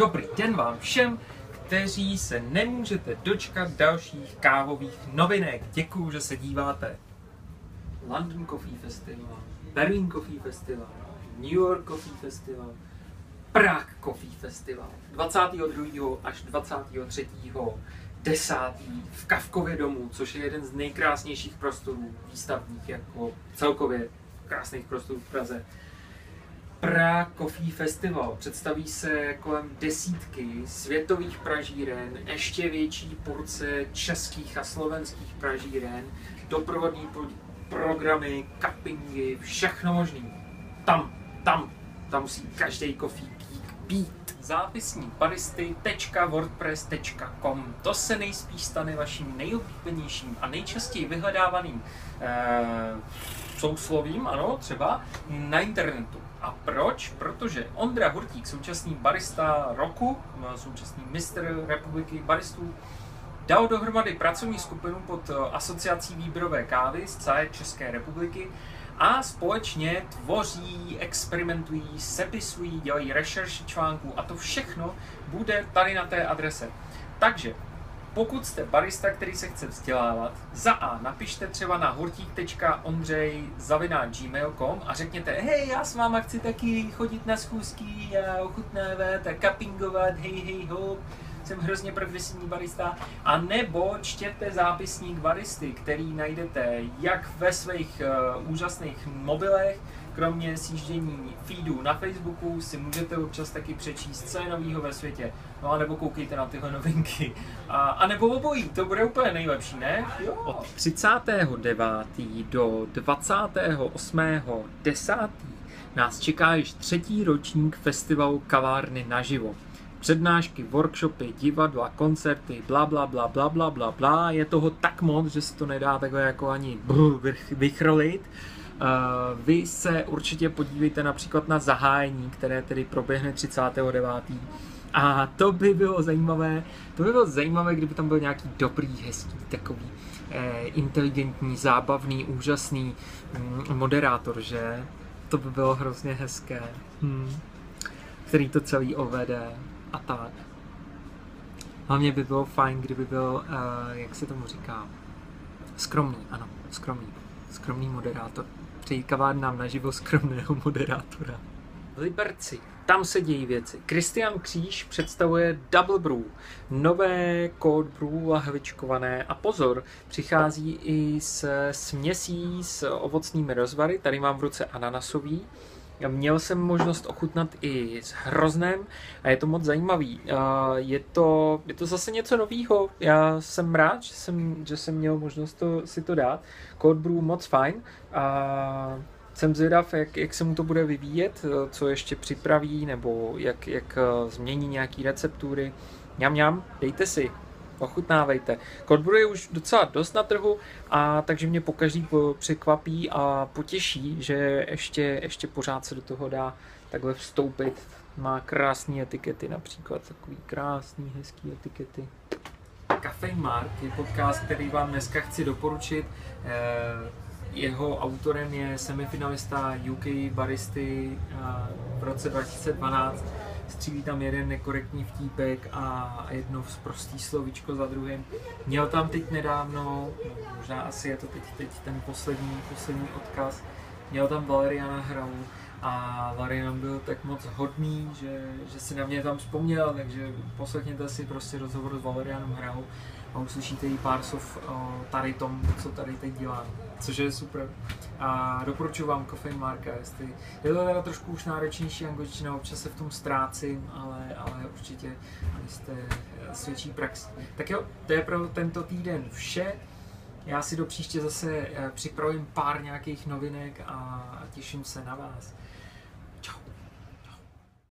Dobrý den vám všem, kteří se nemůžete dočkat dalších kávových novinek. Děkuju, že se díváte. London Coffee Festival, Berlin Coffee Festival, New York Coffee Festival, Prague Coffee Festival 22. až 23. 10. v Kavkově domu, což je jeden z nejkrásnějších prostorů výstavních, jako celkově krásných prostorů v Praze. Prague Coffee Festival. Představí se kolem desítky světových pražíren, ještě větší porce českých a slovenských pražíren, doprovodní pro- programy, cuppingy, všechno možný. Tam, tam, tam musí každý geek být. Zápisní baristy.wordpress.com To se nejspíš stane vaším nejoblíbenějším a nejčastěji vyhledávaným eh, souslovím, ano, třeba na internetu. A proč? Protože Ondra Hurtík, současný barista roku, no, současný mistr republiky baristů, dal dohromady pracovní skupinu pod eh, asociací výběrové kávy z celé České republiky a společně tvoří, experimentují, sepisují, dělají rešerši článků a to všechno bude tady na té adrese. Takže pokud jste barista, který se chce vzdělávat, za A napište třeba na hurtík.ondřej.gmail.com a řekněte, hej, já s váma chci taky chodit na schůzky a ochutnávat a cuppingovat, hej, hej, ho, jsem hrozně progresivní barista. A nebo čtěte zápisník baristy, který najdete jak ve svých uh, úžasných mobilech, kromě sjíždění feedů na Facebooku si můžete občas taky přečíst, co je novýho ve světě. No a nebo koukejte na tyhle novinky. A, a nebo obojí, to bude úplně nejlepší, ne? Jo. Od 39. do 28.10. nás čeká již třetí ročník festivalu kavárny naživo. Přednášky, workshopy, divadla, koncerty, bla bla bla bla bla bla bla. Je toho tak moc, že se to nedá takhle jako ani brr, vychrolit. Uh, vy se určitě podívejte například na zahájení, které tedy proběhne 39. A to by bylo zajímavé, to by bylo zajímavé, kdyby tam byl nějaký dobrý, hezký, takový eh, inteligentní, zábavný, úžasný mm, moderátor, že? To by bylo hrozně hezké. Hmm. Který to celý ovede a tak. Hlavně by bylo fajn, kdyby byl, uh, jak se tomu říká, skromný, ano, skromný, skromný moderátor. Přeji kavárnám naživo skromného moderátora. Liberci, tam se dějí věci. Kristian Kříž představuje Double Brew, nové cold brew lahvičkované a pozor, přichází i s směsí s ovocnými rozvary, tady mám v ruce ananasový, Měl jsem možnost ochutnat i s hroznem a je to moc zajímavý. Je to, je to zase něco novýho. Já jsem rád, že jsem, že jsem měl možnost to, si to dát. Cold brew moc fajn a jsem zvědav, jak, jak se mu to bude vyvíjet, co ještě připraví nebo jak, jak změní nějaký receptury. Mňam, mňam, dejte si ochutnávejte. Cold brew je už docela dost na trhu, a takže mě pokaždý překvapí a potěší, že ještě, ještě pořád se do toho dá takhle vstoupit. Má krásné etikety například, takový krásný, hezký etikety. Cafe Mark je podcast, který vám dneska chci doporučit. Eh, jeho autorem je semifinalista UK baristy eh, v roce 2012 střílí tam jeden nekorektní vtípek a jedno prostý slovíčko za druhým. Měl tam teď nedávno, možná asi je to teď, teď ten poslední, poslední odkaz, měl tam Valeriana Hrau a Valerian byl tak moc hodný, že, že si na mě tam vzpomněl, takže poslechněte si prostě rozhovor s Valerianem Hrau a uslyšíte jí pár slov o tady tom, co tady teď dělám, což je super. A doporučuji vám Coffee Marka, jestli je to teda trošku už náročnější angličtina, občas se v tom ztrácím, ale, ale určitě jste svědčí praxi. Tak jo, to je pro tento týden vše. Já si do příště zase eh, připravím pár nějakých novinek a těším se na vás.